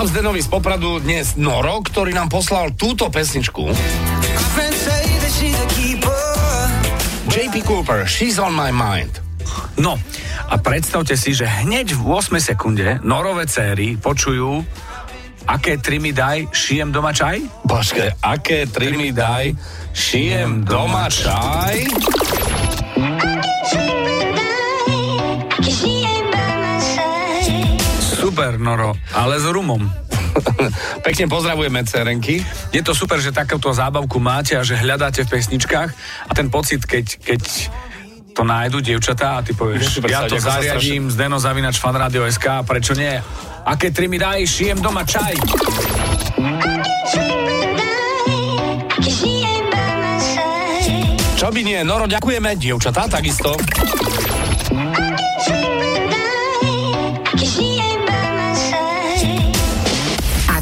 Zdenovi z Popradu dnes Noro, ktorý nám poslal túto pesničku. JP Cooper, She's on my mind. No, a predstavte si, že hneď v 8 sekunde norové céry počujú Aké tri mi daj, šijem doma čaj? Počkaj, aké tri mi daj, šijem doma čaj? Super, Noro, ale s rumom. Pekne pozdravujeme cerenky. Je to super, že takúto zábavku máte a že hľadáte v pesničkách a ten pocit, keď, keď to nájdu dievčatá a ty povieš, Super, ja to zariadím z Deno Zavinač SK, prečo nie? Aké tri mi daj, šijem doma čaj. Čo by nie, Noro, ďakujeme, dievčatá takisto.